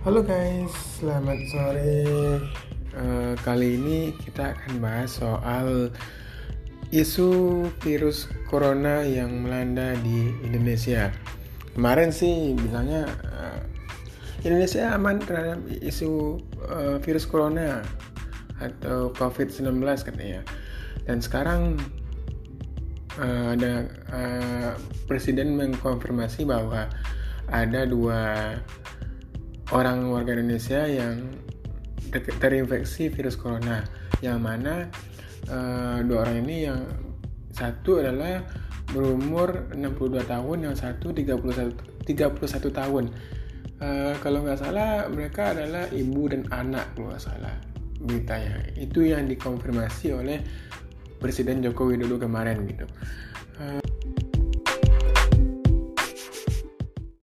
Halo guys, selamat sore. Uh, kali ini kita akan bahas soal isu virus corona yang melanda di Indonesia. Kemarin sih bilangnya uh, Indonesia aman terhadap isu uh, virus corona atau COVID-19 katanya. Dan sekarang uh, ada uh, presiden mengkonfirmasi bahwa ada dua orang warga Indonesia yang terinfeksi virus corona yang mana uh, dua orang ini yang satu adalah berumur 62 tahun yang satu 31 31 tahun. Uh, kalau nggak salah mereka adalah ibu dan anak kalau nggak salah beritanya. Itu yang dikonfirmasi oleh Presiden Joko Widodo kemarin gitu. Uh,